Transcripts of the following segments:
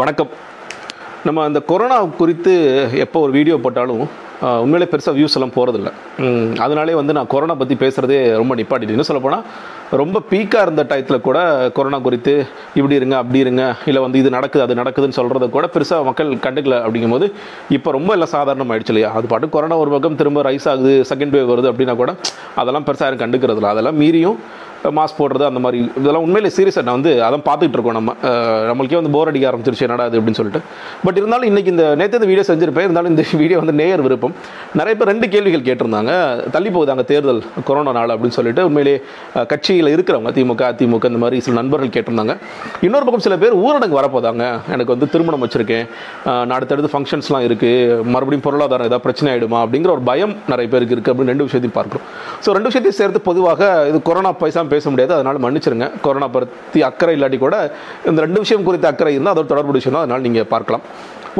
வணக்கம். நம்ம அந்த கொரோனா குறித்து எப்போ ஒரு வீடியோ போட்டாலும் உண்மையிலே பெருசாக வியூஸ் எல்லாம் போகிறதில்ல அதனாலே வந்து நான் கொரோனா பற்றி பேசுகிறதே ரொம்ப நிப்பாட்டிட்டு இன்னும் சொல்லப்போனால் ரொம்ப பீக்காக இருந்த டயத்தில் கூட கொரோனா குறித்து இப்படி இருங்க அப்படி இருங்க இல்லை வந்து இது நடக்குது அது நடக்குதுன்னு சொல்கிறத கூட பெருசாக மக்கள் கண்டுக்கல அப்படிங்கும்போது இப்போ ரொம்ப எல்லாம் சாதாரணம் ஆயிடுச்சு இல்லையா? அது பாட்டு கொரோனா ஒரு பக்கம் திரும்ப ரைஸ் ஆகுது செகண்ட் வேவ் வருது அப்படின்னா கூட அதெல்லாம் பெருசாக யாரும் கண்டுக்கிறதில்ல. அதெல்லாம் மீறியும் மாஸ்க் போடுறது அந்த மாதிரி. இதெல்லாம் உண்மையிலே சீரியஸாக நான் வந்து அதான் பார்த்துட்டு இருக்கோம் நம்ம. நம்மளுக்கே வந்து போர் அடிக்க ஆரம்பிச்சிருச்சு என்னடா அது அப்படின்னு சொல்லிட்டு. பட் இருந்தாலும் இன்றைக்கி இந்த நேற்று இந்த வீடியோ செஞ்சுருப்பேன். இருந்தாலும் இந்த வீடியோ வந்து நேயர் விருப்பம். நிறைய பேர் ரெண்டு கேள்விகள் கேட்டிருந்தாங்க. தள்ளி போகுதாங்க தேர்தல் கொரோனா நாள் அப்படின்னு சொல்லிட்டு. உண்மையிலே கட்சியில் இருக்கிறவங்க திமுக அதிமுக இந்த மாதிரி சில நண்பர்கள் கேட்டிருந்தாங்க. இன்னொரு பக்கம் சில பேர் ஊரடங்கு வரப்போதாங்க. எனக்கு வந்து திருமணம் வச்சுருக்கேன். அடுத்தடுத்து ஃபங்க்ஷன்ஸ்லாம் இருக்குது மறுபடியும் பொருளாதாரம் ஏதாவது பிரச்சனை ஆகிடுமா அப்படிங்கிற ஒரு பயம் நிறைய பேருக்கு இருக்குது அப்படின்னு ரெண்டு விஷயத்தையும் பார்க்குறோம். ஸோ ரெண்டு விஷயத்தையும் சேர்த்து பொதுவாக இது கொரோனா பைசா பேச முடியாது. அதனால் மன்னிச்சிருங்க. கொரோனா பற்றி அக்கறை இல்லாட்டி கூட இந்த ரெண்டு விஷயம் குறித்த அக்கறை இருந்தால் அதோட தொடர்பு விஷயம் அதனால் நீங்கள் பார்க்கலாம்.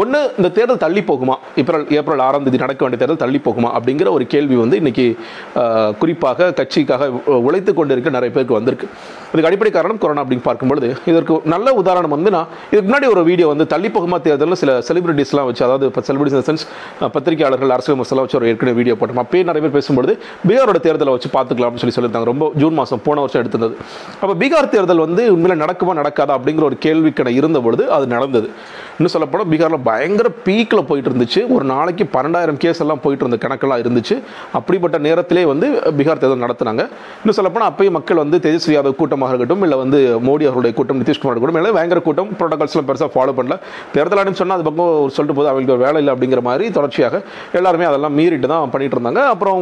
ஒன்று இந்த தேர்தல் தள்ளி போகுமா? ஏப்ரல் ஏப்ரல் ஆறாம் தேதி நடக்க வேண்டிய தேர்தல் தள்ளி போகுமா? அப்படிங்கிற ஒரு கேள்வி வந்து இன்றைக்கி குறிப்பாக கட்சிக்காக உழைத்து கொண்டு இருக்க நிறைய பேருக்கு வந்திருக்கு. இதுக்கு அடிப்படை காரணம் கொரோனா அப்படின்னு பார்க்கும்பொழுது இதற்கு நல்ல உதாரணம் வந்து நான் இதுக்கு முன்னாடி ஒரு வீடியோ வந்து தள்ளி போகுமா தேர்தலில் சில செலிபிரிட்டிஸ்லாம் வச்சு அதாவது இப்போ செலிபிரிட்டிஸ் சென்ஸ் பத்திரிகையாளர்கள் அரசியல் மசாலா வச்சு ஒரு ஏற்கனவே வீடியோ போட்டோம். அப்பயே நிறைய பேர் பேசும்பொழுது பீகாரோட தேர்தலை வச்சு பார்த்துக்கலாம்னு சொல்லி சொல்லியிருந்தாங்க. ரொம்ப ஜூன் மாதம் போன வருஷம் எடுத்திருந்தது. அப்போ பீகார் தேர்தல் வந்து உண்மையில நடக்குமா நடக்காதா அப்படிங்கிற ஒரு கேள்விக்கடை இருந்த பொழுது அது நடந்தது. இன்னும் சொல்லப்போனால் பீகாரில் பயங்கர பீக்கில் போயிட்டு இருந்துச்சு ஒரு நாளைக்கு பன்னெண்டாயிரம் கேஸ் எல்லாம் போயிட்டு இருந்த கணக்கெல்லாம் இருந்துச்சு. அப்படிப்பட்ட நேரத்திலே வந்து பீகார் தேர்தல் நடத்துனாங்க. இன்னும் சொல்லப்போனால் அப்பயும் மக்கள் வந்து தேஜஸ்வி யாதவ் கூட்டமாக இருக்கட்டும் இல்லை வந்து மோடி அவருடைய கூட்டம் நிதிஷ்குமார் கூட்டம் இல்லை பயங்கர கூட்டம் ப்ரோட்டோகால்ஸ்லாம் பெருசாக ஃபாலோ பண்ணல. தேர்தல் ஆணையம் சொன்னால் அது பக்கம் சொல்லிட்டு போது அவங்களுக்கு ஒரு வேலை இல்லை அப்படிங்கிற மாதிரி தொடர்ச்சியாக எல்லாருமே அதெல்லாம் மீறிட்டு தான் பண்ணிட்டு இருந்தாங்க. அப்புறம்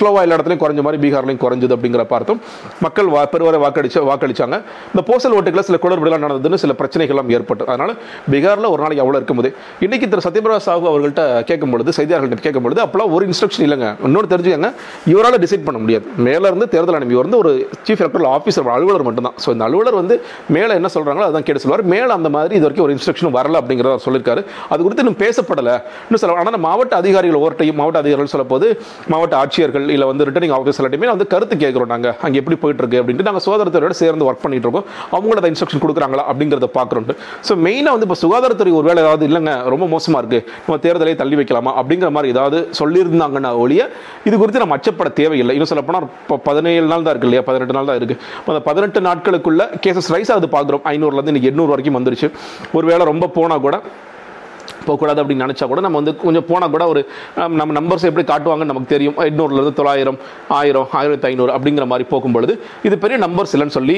ஸ்லோவாக எல்லா இடத்துலையும் குறைஞ்ச மாதிரி பீகார்லையும் குறைஞ்சது அப்படிங்கிற பார்த்தோம். மக்கள் வா பெருவரை வாக்களிச்சு வாக்களிச்சாங்க. இந்த போஸ்டல் ஓட்டுகளில் சில குளறுபடிலாம் நடந்ததுன்னு சில பிரச்சனைகள்லாம் ஏற்பட்டு அதனால் பீகாரில் ஒரு நாளைக்கு அவ்வளோ இருக்கும்போது. இன்றைக்கி திரு சத்யபிரகாஷ் சாஹூ அவர்கள்ட்ட கேட்கும் பொழுது செய்தியாளர்கள்ட்ட கேட்கும் பொழுது அப்போலாம் ஒரு இன்ஸ்ட்ரக்ஷன் இல்லைங்க. இன்னொன்று தெரிஞ்சுக்கங்க இவரால் டிசைட் பண்ண முடியாது. மேலேருந்து தேர்தல் ஆணையம் இவர் வந்து ஒரு சீஃப் எலக்டரல் ஆஃபீஸர் அலுவலர் மட்டும்தான். ஸோ இந்த அலுவலர் வந்து மேலே என்ன சொல்கிறாங்களோ அதான் கேட்டு சொல்லுவார். மேலே அந்த மாதிரி இது வரைக்கும் ஒரு இன்ஸ்ட்ரக்ஷன் வரல அப்படிங்கிறத சொல்லியிருக்காரு அது குறித்து இன்னும் பேசப்படலை. இன்னும் சொல்ல ஆனால் மாவட்ட அதிகாரிகள் ஒவ்வொருட்டையும் மாவட்ட அதிகாரிகள் சொல்லப்போது மாவட்ட ஆட்சியர்கள் இல்லை வந்து ரிட்டர்னிங் ஆஃபீஸர் எல்லாத்தையுமே வந்து கருத்து கேட்குறோம் நாங்கள் அங்கே எப்படி போயிட்டு இருக்கு அப்படின்ட்டு நாங்கள் சுகாதாரத்துறையோட சேர்ந்து ஒர்க் பண்ணிட்டு இருக்கோம். அவங்களோட இன்ஸ்ட்ரக்ஷன் கொடுக்குறாங்களா அப்படிங்கிறத பார்க்குறோம். ஸோ மெயினாக வந்து இப்போ சுகாதாரத்துறை ஒருவேளை ஏதாவது இல்லைங்க ரொம்ப மோசமாக இருக்கு. நம்ம தேர்தலை தள்ளி வைக்கலாமா? அப்படிங்கிற மாதிரி ஏதாவது சொல்லியிருந்தாங்கன்னா ஒழிய இது குறித்து நம்ம அச்சப்பட தேவையில்லை. இன்னும் சொல்லப்போனால் இப்போ பதினேழு நாள் தான் இருக்கு இல்லையா? பதினெட்டு நாள் தான் இருக்கு. அந்த பதினெட்டு நாட்களுக்குள்ள கேசஸ் ரைஸ் ஆகுது பார்க்குறோம் ஐநூறுலேருந்து இன்னைக்கு எண்ணூறு வரைக்கும் வந்துருச்சு. ஒருவேளை ரொம்ப போனால் கூட போகக்கூடாது அப்படின்னு நினச்சா கூட நம்ம வந்து கொஞ்சம் போனால் கூட ஒரு நம்ம நம்பர்ஸ் எப்படி காட்டுவாங்கன்னு நமக்கு தெரியும். எட்நூறுலேருந்து தொள்ளாயிரம் ஆயிரம் ஆயிரத்தி ஐநூறு அப்படிங்கிற மாதிரி போகும்பொழுது இது பெரிய நம்பர்ஸ் இல்லைன்னு சொல்லி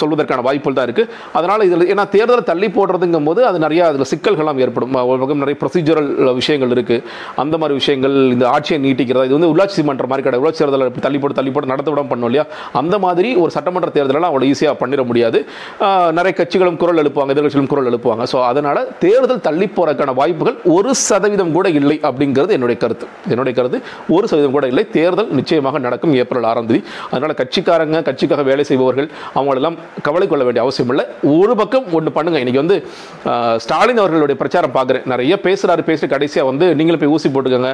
சொல்வதற்கான வாய்ப்புகள் தான் இருக்குது அதனால் இதில் ஏன்னா தேர்தலை தள்ளி போடுறதுங்கும் போது அது நிறையா அதில் சிக்கல்கள்லாம் ஏற்படும். ஒரு பக்கம் நிறைய ப்ரொசீஜரல் விஷயங்கள் இருக்குது அந்த மாதிரி விஷயங்கள் இந்த ஆட்சியை நீட்டிக்கிறதா இது வந்து உள்ளாட்சி மன்ற மாதிரி கிடையாது. உள்ளாட்சி தேர்தலை தள்ளி போட்டு தள்ளி போட்டு நடத்த விட பண்ணோம் இல்லையா? அந்த மாதிரி ஒரு சட்டமன்ற தேர்தலெல்லாம் அவ்வளோ ஈஸியாக பண்ணிட முடியாது. நிறைய கட்சிகளும் குரல் எழுப்புவாங்க எதிர்கட்சிகளும் குரல் எழுப்புவாங்க. ஸோ அதனால் தேர்தல் தள்ளி போகிறதுக்கான வாய்ப்புகள் ஒரு சதவீதம் கூட இல்லை அப்படிங்கிறது என்னுடைய கருத்து. என்னுடைய கருத்து ஒரு சதவீதம் கூட இல்லை. தேர்தல் நிச்சயமாக நடக்கும் ஏப்ரல் ஆறாம் தேதி. அதனால் கட்சிக்காரங்க கட்சிக்காக வேலை செய்பவர்கள் அவங்களெல்லாம் கவலை கொள்ள வேண்டிய அவசியம் இல்லை. ஒரு பக்கம் ஒன்று பண்ணுங்க. இன்னைக்கு வந்து ஸ்டாலின் அவர்களுடைய பிரச்சாரம் பார்க்குறேன் நிறைய பேசுகிறாரு பேசிட்டு கடைசியாக வந்து நீங்களும் போய் ஊசி போட்டுக்கோங்க.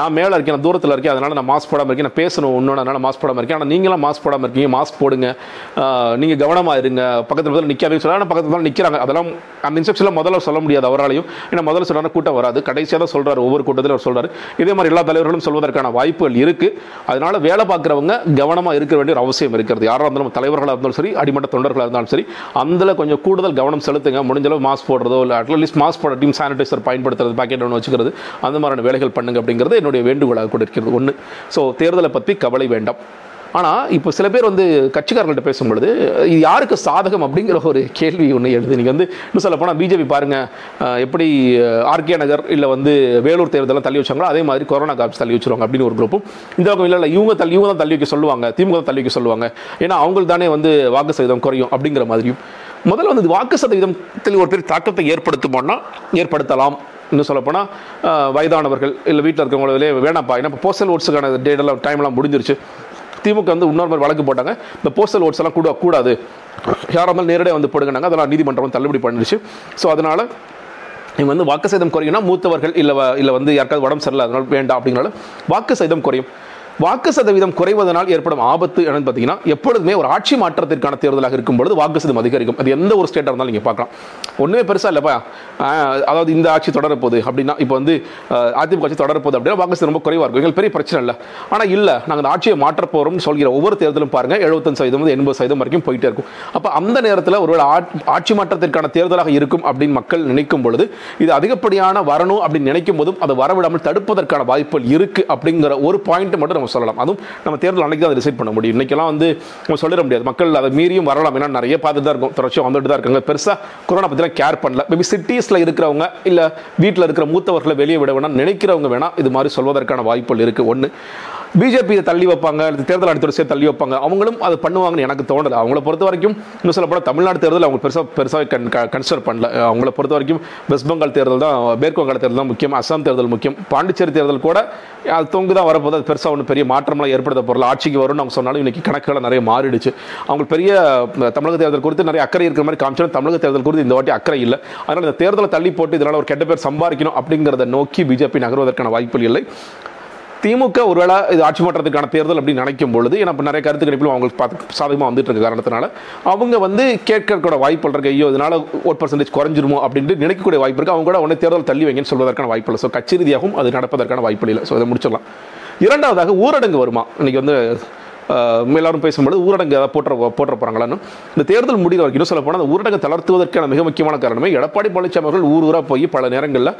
நான் மேலே இருக்கேன் நான் தூரத்தில் இருக்கேன் அதனால் நான் மாஸ்க் போடாமல் இருக்கேன் நான் பேசணும் இன்னொன்று அதனால் மாஸ்க் போடாமல் இருக்கேன். ஆனால் நீங்களாம் மாஸ்க் போடாமல் இருக்கீங்க மாஸ்க் போடுங்க. நீங்கள் கவனமாக இருங்க. பக்கத்தில் பக்கத்தில் நிற்காதுன்னு சொல்லி ஆனால் பக்கத்தில் நிற்கிறாங்க அதெல்லாம் அந்த இன்செப்ஷனில் முதல்ல சொல்ல முடியாது அவராலையும். ஏன்னா முதல்ல சொன்னார் கூட்டம் வராது. கடைசியாக தான் சொல்கிறார் ஒவ்வொரு கூட்டத்திலும் அவர் சொல்கிறார் இதே மாதிரி எல்லா தலைவர்களும் சொல்வதற்கான வாய்ப்புகள் இருக்குது அதனால் வேலை பார்க்குறவங்க கவனமாக இருக்க வேண்டிய ஒரு அவசியம் இருக்கிறது. யாராக இருந்தாலும் தலைவர்களாக இருந்தாலும் சரி அடிமட்ட தொண்டர்களாக இருந்தாலும் சரி அதில் கொஞ்சம் கூடுதல் கவனம் செலுத்துங்க. முடிஞ்சளவு மாஸ்க் போடுறதோ இல்லை அட்லீஸ்ட் மாஸ்க் போட டீம் சானிடைசர் பயன்படுத்துறது பாக்கெட் ஒன்று வச்சுக்கிறது அந்த மாதிரியான வேலைகள் பண்ணுங்க அப்படிங்கிறது என்னுடைய வேண்டுகோளாக கூட இருக்கிறது ஒன்று ஸோ தேர்தலை பற்றி கவலை வேண்டாம். ஆனால் இப்போ சில பேர் வந்து கட்சிக்காரர்கள்ட்ட பேசும்பொழுது இது யாருக்கு சாதகம் அப்படிங்கிற ஒரு கேள்வி ஒன்று எழுது. நீங்கள் வந்து இன்னும் சொல்ல போனால் பிஜேபி பாருங்க எப்படி ஆர்கே நகர் இல்லை வந்து வேலூர் தேர்தலாம் தள்ளி வச்சாங்களோ அதே மாதிரி கொரோனா காப்ஸ் தள்ளி வச்சுருவாங்க அப்படின்னு ஒரு குரூப்பும் இந்த பக்கம் இல்லை இல்லை இவங்க தள்ளி இவங்க தான் தள்ளி வைக்க சொல்லுவாங்க திமுக தான் தள்ளி வைக்க சொல்லுவாங்க. ஏன்னா அவங்களுக்கு தானே வந்து வாக்கு சதவீதம் குறையும் அப்படிங்கிற மாதிரியும். முதல்ல வந்து வாக்கு சதவீதத்தில் ஒரு பெரிய தாக்கத்தை ஏற்படுத்துமோன்னா ஏற்படுத்தலாம். இன்னும் சொல்லப்போனால் வயதானவர்கள் இல்லை வீட்டில் இருக்கிறவங்களே வேணாப்பா ஏன்னா இப்போ போஸ்டல் ஓட்ஸுக்கான டேட்டெல்லாம் டைம்லாம் முடிஞ்சிருச்சு. திமுக வந்து இன்னொரு மாதிரி வழக்கு போட்டாங்க. இந்த போஸ்டல் ஓட்ஸ் எல்லாம் கூட கூடாது. யாராக இருந்தாலும் நேரடியாக வந்து போடுங்கனாங்க அதெல்லாம் நீதிமன்றம் தள்ளுபடி பண்ணிடுச்சு. ஸோ அதனால் இவங்க வந்து வாக்கு சதம் குறையும்னா மூத்தவர்கள் இல்லை இல்லை வந்து யாருக்காவது உடம்பு சரியில்லை அதனால் வேண்டாம் அப்படிங்கிறனால வாக்கு சதம் குறையும். வாக்கு சதவீதம் குறைவதனால் ஏற்படும் ஆபத்து என்னன்னு பார்த்தீங்கன்னா எப்பொழுதுமே ஒரு ஆட்சி மாற்றத்திற்கான தேர்தலாக இருக்கும் பொழுது வாக்கு சதவீதம் அதிகரிக்கும். அது எந்த ஒரு ஸ்டேட்டாக இருந்தாலும் நீங்கள் பார்க்கலாம். ஒன்றுமே பெருசாக இல்லைப்பா அதாவது இந்த ஆட்சி தொடரப்போகுது அப்படின்னா இப்போ வந்து அதிமுக ஆட்சி தொடரப்போகுது அப்படின்னா வாக்கு சதவீதம் ரொம்ப குறைவாக இருக்கும். எங்களுக்கு பெரிய பிரச்சனை இல்லை. ஆனால் இல்லை நாங்கள் அந்த ஆட்சியை மாற்றப் போகிறோம்னு சொல்கிற ஒவ்வொரு தேர்தலும் பாருங்கள் எழுபத்தஞ்சு சதவீதம் வந்து எண்பது சதவீதம் வரைக்கும் போயிட்டே இருக்கும். அப்போ அந்த நேரத்தில் ஒருவேளை ஆட்சி மாற்றத்திற்கான தேர்தலாக இருக்கும் அப்படின்னு மக்கள் நினைக்கும் பொழுது இது அதிகப்படியான வரணும் அப்படின்னு நினைக்கும் போதும் அதை வரவிடாமல் தடுப்பதற்கான வாய்ப்புகள் இருக்குது அப்படிங்கிற ஒரு பாயிண்ட் மட்டும் நம்ம சொல்லலாம். அதுவும் நம்ம தேர்தல் அன்னைக்கு தான் அதை டிசைட் பண்ண முடியும். இன்றைக்கெல்லாம் வந்து நம்ம சொல்லிட முடியாது. மக்கள் அதை மீறியும் வரலாம். ஏன்னா நிறைய பார்த்துட்டு தான் இருக்கும். தொடர்ச்சியாக வந்துட்டு தான் இருக்காங்க. பெருசாக கொரோனா பற்றிலாம் கேர் பண்ணல. மேபி சிட்டிஸில் இருக்கிறவங்க இல்லை வீட்டில் இருக்கிற மூத்தவர்களை வெளியே விட வேணாம் நினைக்கிறவங்க வேணாம் இது மாதிரி சொல்வதற்கான வாய்ப்புகள் இருக்குது ஒன்று பிஜேபி தள்ளி வைப்பாங்க தேர்தல் அடுத்த சேர்த்து தள்ளி வைப்பாங்க. அவங்களும் அதை பண்ணுவாங்கன்னு எனக்கு தோணலை. அவங்கள பொறுத்த வரைக்கும் இன்னும் சொல்ல போனால் தமிழ்நாடு தேர்தல் அவங்க பெருசாக பெருசாக கன் கன்சிடர் பண்ணல. அவங்கள பொறுத்த வரைக்கும் வெஸ்ட் பெங்கால் தேர்தல் தான் மேற்கு வங்காள தேர்தல் தான் முக்கியம் அஸ்ஸாம் தேர்தல் முக்கியம். பாண்டிச்சேரி தேர்தல் கூட அது தொங்கு தான் வரப்போது அது பெருசாக ஒன்றும் பெரிய மாற்றம்லாம் ஏற்படுத்த போகிறல ஆட்சிக்கு வரும்னு அவங்க சொன்னாலும் இன்னைக்கு கணக்குகள் நிறைய மாறிடுச்சு. அவங்க பெரிய தமிழக தேர்தல் குறித்து நிறைய அக்கறை இருக்கிற மாதிரி காமிச்சாலும் தமிழக தேர்தல் குறித்து இந்த வாட்டி அக்கறை இல்லை. அதனால் இந்த தேர்தலை தள்ளி போட்டு இதனால் ஒரு கெட்ட பேர் சம்பாதிக்கணும் அப்படிங்கிறத நோக்கி பிஜேபி நகர்வதற்கான வாய்ப்புகள் இல்லை. திமுக ஒருவேளை இது ஆட்சி மாற்றத்துக்கான தேர்தல் அப்படின்னு நினைக்கும் பொழுது ஏன்னா இப்போ நிறைய கருத்து கணிப்பிலும் அவங்களுக்கு பார்த்து சாதகமாக வந்துட்டு இருக்க காரணத்தினால அவங்க வந்து கேட்கக்கூட வாய்ப்பு இருக்கு ஐயோ இதனால ஒரு பர்சன்டேஜ் குறைஞ்சிருமோ அப்படின்ட்டு நினைக்கக்கூடிய வாய்ப்பு இருக்கு. அவங்க கூட உடனே தேர்தல் தள்ளி வைங்கன்னு சொல்வதற்கான வாய்ப்பு இல்லை. ஸோ கட்சி ரீதியாகவும் அது நடப்பதற்கான வாய்ப்பு இல்லை. ஸோ இதை முடிச்சிடலாம். இரண்டாவதாக ஊரடங்கு வருமா? இன்னைக்கு வந்து எல்லாரும் பேசும்போது ஊரடங்கு ஏதாவது போட்டுற போட்டுற போகிறாங்களான்னு இந்த தேர்தல் முடிகிற வரைக்கும் இன்னும் சொல்ல போனால் அந்த ஊரடங்கு தளர்த்துவதற்கான மிக முக்கியமான காரணமே. எடப்பாடி பழனிசாமி அவர்கள் ஊர் ஊராக போய் பல நேரங்களில்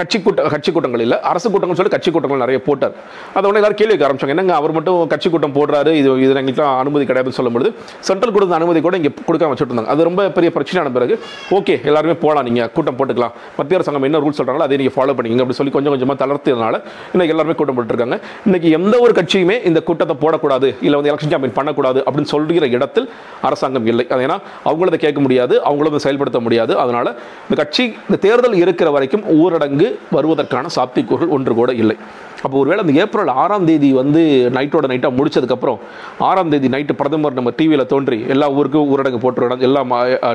கட்சி கூட்ட கட்சி கூட்டங்கள் இல்லை அரசு கூட்டங்கள் சொல்லி கட்சி கூட்டங்கள் நிறைய போட்டார். அதை உடனே எல்லாரும் கேள்வி ஆரம்பிச்சாங்க. என்னங்க அவர் மட்டும் கட்சி கூட்டம் போடுறாரு இது இது எங்களுக்கு அனுமதி கிடையாதுன்னு சொல்லும்போது சென்ட்ரல் கொடுத்த அனுமதி கூட இங்கே கொடுக்காம வச்சுட்டு இருந்தாங்க அது ரொம்ப பெரிய பிரச்சனையான பிறகு ஓகே எல்லாருமே போகலாம் நீங்கள் கூட்டம் போட்டுக்கலாம். மத்திய அரசாங்கம் என்ன ரூல் சொல்கிறாங்களோ அதை நீங்கள் ஃபாலோ பண்ணிங்க அப்படி சொல்லி கொஞ்சம் கொஞ்சமாக தளர்த்ததுனால இன்னைக்கு எல்லாருமே கூட்டம் போட்டுருக்காங்க. இன்னைக்கு எந்த ஒரு கட்சியுமே இந்த கூட்டத்தை போடக்கூடாது இல்லை வந்து எலெக்ஷன் கேம்பெயின் பண்ணக்கூடாது அப்படின்னு சொல்கிற இடத்தில் அரசாங்கம் இல்லை. அது ஏன்னா அவங்கள அதை கேட்க முடியாது அவங்களும் அதை செயல்படுத்த முடியாது. அதனால இந்த கட்சி இந்த தேர்தல் இருக்கிற வரைக்கும் ஊரடங்கு வருவதற்கான சாத்தியக்கூறுகள் ஒன்று கூட இல்லை. அப்போ ஒருவேளை அந்த ஏப்ரல் ஆறாம் தேதி வந்து நைட்டோட நைட்டாக முடிச்சதுக்கப்புறம் ஆறாம் தேதி நைட்டு பிரதமர் நம்ம டிவியில் தோன்றி எல்லா ஊருக்கும் ஊரடங்கு போட்டுருக்கணும் எல்லா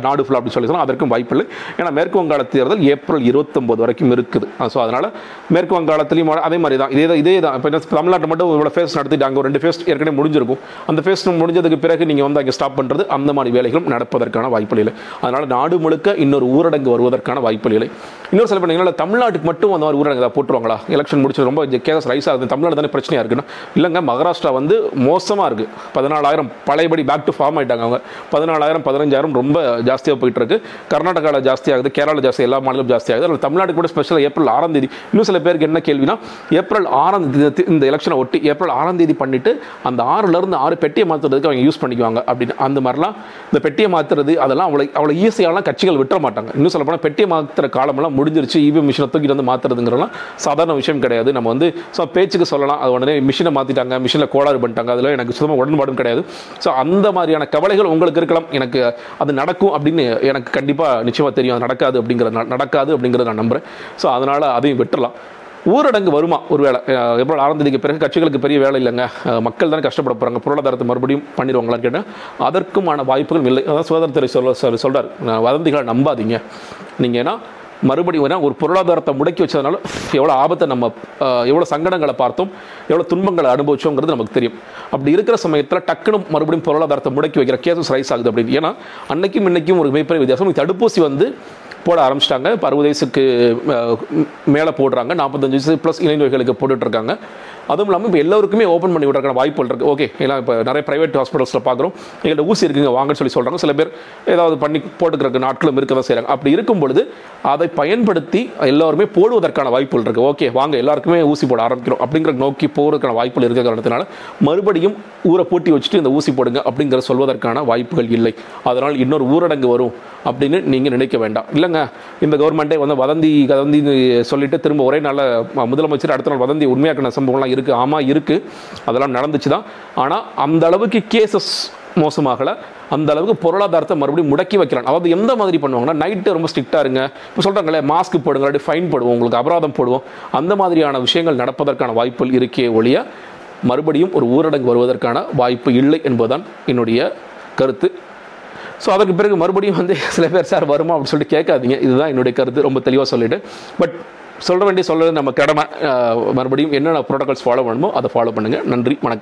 நாடு ஃபுல்லாக அப்படின்னு சொல்லி சொன்னால் அதற்கும் வாய்ப்பில்லை ஏன்னா மேற்கு வங்காள தேர்தல் ஏப்ரல் இருபத்தொம்போது வரைக்கும் இருக்குது. ஸோ அதனால் மேற்கு வங்காளத்துலேயும் அதே மாதிரி தான் இதே தான் இதே தான் இப்போ தமிழ்நாட்டை மட்டும் இவ்வளோ ஃபேஸ் நடத்திட்டு அங்கே ஒரு ரெண்டு ஃபேஸ் ஏற்கனவே முடிஞ்சிருக்கும். அந்த ஃபேஸ் முடிஞ்சதுக்கு பிறகு நீங்கள் வந்து அங்கே ஸ்டாப் பண்ணுறது அந்த மாதிரி வேலைகளும் நடப்பதற்கான வாய்ப்பு இல்லை. அதனால் நாடு முழுக்க இன்னொரு ஊரடங்கு வருவதற்கான வாய்ப்பு இல்லை. இன்னொரு சில பண்ணீங்கன்னா தமிழ்நாட்டுக்கு மட்டும் அந்த மாதிரி ஊரடங்கு போட்டுருவாங்களா? எலெக்ஷன் முடிச்சு ரொம்ப கேஸ் ரைஸ் ஆகுது தமிழ்நாடு தானே பிரச்சனையாக இருக்குன்னா? இல்லைங்க மகாராஷ்டிரா வந்து மோசமாக இருக்குது பதினாலாயிரம் பழையபடி பேக் டு ஃபார்ம் ஆயிட்டாங்க அவங்க. பதினாலாயிரம் பதினஞ்சாயிரம் ரொம்ப ஜாஸ்தியாக போயிட்டு இருக்கு. கர்நாடகாவில் ஜாஸ்தி ஆகுது கேரளா ஜாஸ்தி எல்லா மாநிலம் ஜாஸ்தி ஆகுது. அதில் தமிழ்நாடு கூட ஸ்பெஷலாக ஏப்ரல் ஆறாம் தேதி. இன்னும் சில பேருக்கு என்ன கேள்வினா ஏப்ரல் ஆறாம் தேதி இந்த எலெக்ஷனை ஒட்டி ஏப்ரல் ஆறாம் தேதி பண்ணிட்டு அந்த ஆறுலேருந்து ஆறு பெட்டியை மாற்றுறதுக்கு அவங்க யூஸ் பண்ணிக்குவாங்க. அப்படின்னு அந்த மாதிரிலாம் இந்த பெட்டியை மாற்றுறது அதெல்லாம் அவ்வளோ அவ்வளோ ஈஸியாலாம் கட்சிகள் விட்டுற மாட்டாங்க. இன்னும் சொல்ல போனால் பெட்டியை மாற்றுற காலமெல்லாம் முடிஞ்சிருச்சு இவிஎம் மிஷினை தூக்கிட்டு வந்து மாற்றுறதுங்கிறலாம் சாதாரண விஷயம் கிடையாது. நம்ம வந்து ஸோ பேச்சுக்கு சொல்லலாம். அது உடனே மிஷினை மாற்றிட்டாங்க மிஷினில் கோளாறு பண்ணிட்டாங்க. அதில் எனக்கு சுத்தமாக உடன்பாடும் கிடையாது. ஸோ அந்த மாதிரியான கவலைகள் உங்களுக்கு இருக்கலாம். எனக்கு அது நடக்கும் அப்படின்னு எனக்கு கண்டிப்பாக நிச்சயமாக தெரியும். அது நடக்காது அப்படிங்கிறது ந- நடக்காது அப்படிங்கிறத நான் நம்புகிறேன் ஸோ அதனால் அதையும் விட்டுறலாம். ஊரடங்கு வருமா? ஒருவேளை அஹ் ஏப்ரல் ஆறாம் தேதிக்கு பிறகு கட்சிகளுக்கு பெரிய வேலை இல்லைங்க. மக்கள் தானே கஷ்டப்பட போகிறாங்க பொருளாதாரத்தை மறுபடியும் பண்ணிடுவாங்களான்னு கேட்டால் அதற்குமான வாய்ப்புகள் இல்லை. அதான் சுகாதாரத்துறை சொல்ல சொல் சொல்கிறார் வதந்திகளை நம்பாதீங்க. நீங்கள் ஏன்னா மறுபடியும் வேணா ஒரு பொருளாதாரத்தை முடக்கி வச்சதுனால எவ்வளோ ஆபத்தை நம்ம எவ்வளோ சங்கடங்களை பார்த்தோம் எவ்வளோ துன்பங்களை அனுபவிச்சோங்கிறது நமக்கு தெரியும். அப்படி இருக்கிற சமயத்தில் டக்குனு மறுபடியும் பொருளாதாரத்தை முடக்கி வைக்கிற கேசஸ் ரைஸ் ஆகுது அப்படின்னு. ஏன்னா அன்னைக்கும் இன்னைக்கும் ஒரு மிகப்பெரிய வித்தியாசம் தடுப்பூசி வந்து போட ஆரம்பிச்சிட்டாங்க. இப்போ அறுபது வயசுக்கு மேலே போடுறாங்க. நாற்பத்தஞ்சு வயசு ப்ளஸ் இளைஞர்களுக்கு போட்டுட்ருக்காங்க அதுவும் இல்லாமல் இப்போ எல்லாருக்குமே ஓப்பன் பண்ணி விட்றதுக்கான வாய்ப்புகள் இருக்குது ஓகே எல்லாம் இப்போ நிறைய ப்ரைவேட் ஹாஸ்பிட்டல்ஸில் பார்க்குறோம் எங்கள்கிட்ட ஊசி இருக்குங்க வாங்கன்னு சொல்லி சொல்கிறாங்க சில பேர் ஏதாவது பண்ணி போட்டுக்கிறக்கு நாட்களும் இருக்க தான் செய்கிறாங்க அப்படி இருக்கும் பொழுது அதை பயன்படுத்தி எல்லாருமே போடுவதற்கான வாய்ப்புகள் இருக்குது ஓகே வாங்க எல்லாருக்குமே ஊசி போட ஆரம்பிக்கிறோம் அப்படிங்கிற நோக்கி போகிறதுக்கான வாய்ப்புகள் இருக்கிற காரணத்தினால மறுபடியும் ஊரை பூட்டி வச்சுட்டு இந்த ஊசி போடுங்க அப்படிங்கிற சொல்வதற்கான வாய்ப்புகள் இல்லை. அதனால் இன்னொரு ஊரடங்கு வரும் அப்படின்னு நீங்கள் நினைக்க வேண்டாம். இல்லைங்க இந்த கவர்மெண்ட்டே வந்து வதந்தி கதந்தி சொல்லிட்டு திரும்ப ஒரே நாளில் முதலமைச்சர் அடுத்த நாள் வதந்தி உண்மையாக்கின சம்பவம்லாம் இருக்குது ஆமாம் இருக்குது அதெல்லாம் நடந்துச்சு தான் ஆனால் அந்த அளவுக்கு கேசஸ் மோசமாகலை. அந்த அளவுக்கு பொருளாதாரத்தை மறுபடியும் முடக்கி வைக்கிறான் அதாவது எந்த மாதிரி பண்ணுவாங்கன்னா நைட்டு ரொம்ப ஸ்ட்ரிக்டாக இருங்க. இப்போ சொல்கிறாங்களே மாஸ்க் போடுங்க இல்லாட்டி ஃபைன் போடுவோம் உங்களுக்கு அபராதம் போடுவோம். அந்த மாதிரியான விஷயங்கள் நடப்பதற்கான வாய்ப்புகள் இருக்கே ஒழிய மறுபடியும் ஒரு ஊரடங்கு வருவதற்கான வாய்ப்பு இல்லை என்பதுதான் என்னுடைய கருத்து. ஸோ அதற்கு பிறகு மறுபடியும் வந்து சில பேர் சார் வருமா? அப்படின்னு சொல்லிட்டு கேட்காதீங்க. இதுதான் என்னுடைய கருத்து ரொம்ப தெளிவாக சொல்லிட்டு. பட் சொல்ல வேண்டிய சொல்கிறது நம்ம கடமை. மறுபடியும் என்னென்ன ப்ரோட்டோகால்ஸ் ஃபாலோ பண்ணணுமோ அதை ஃபாலோ பண்ணுங்கள் நன்றி வணக்கம்.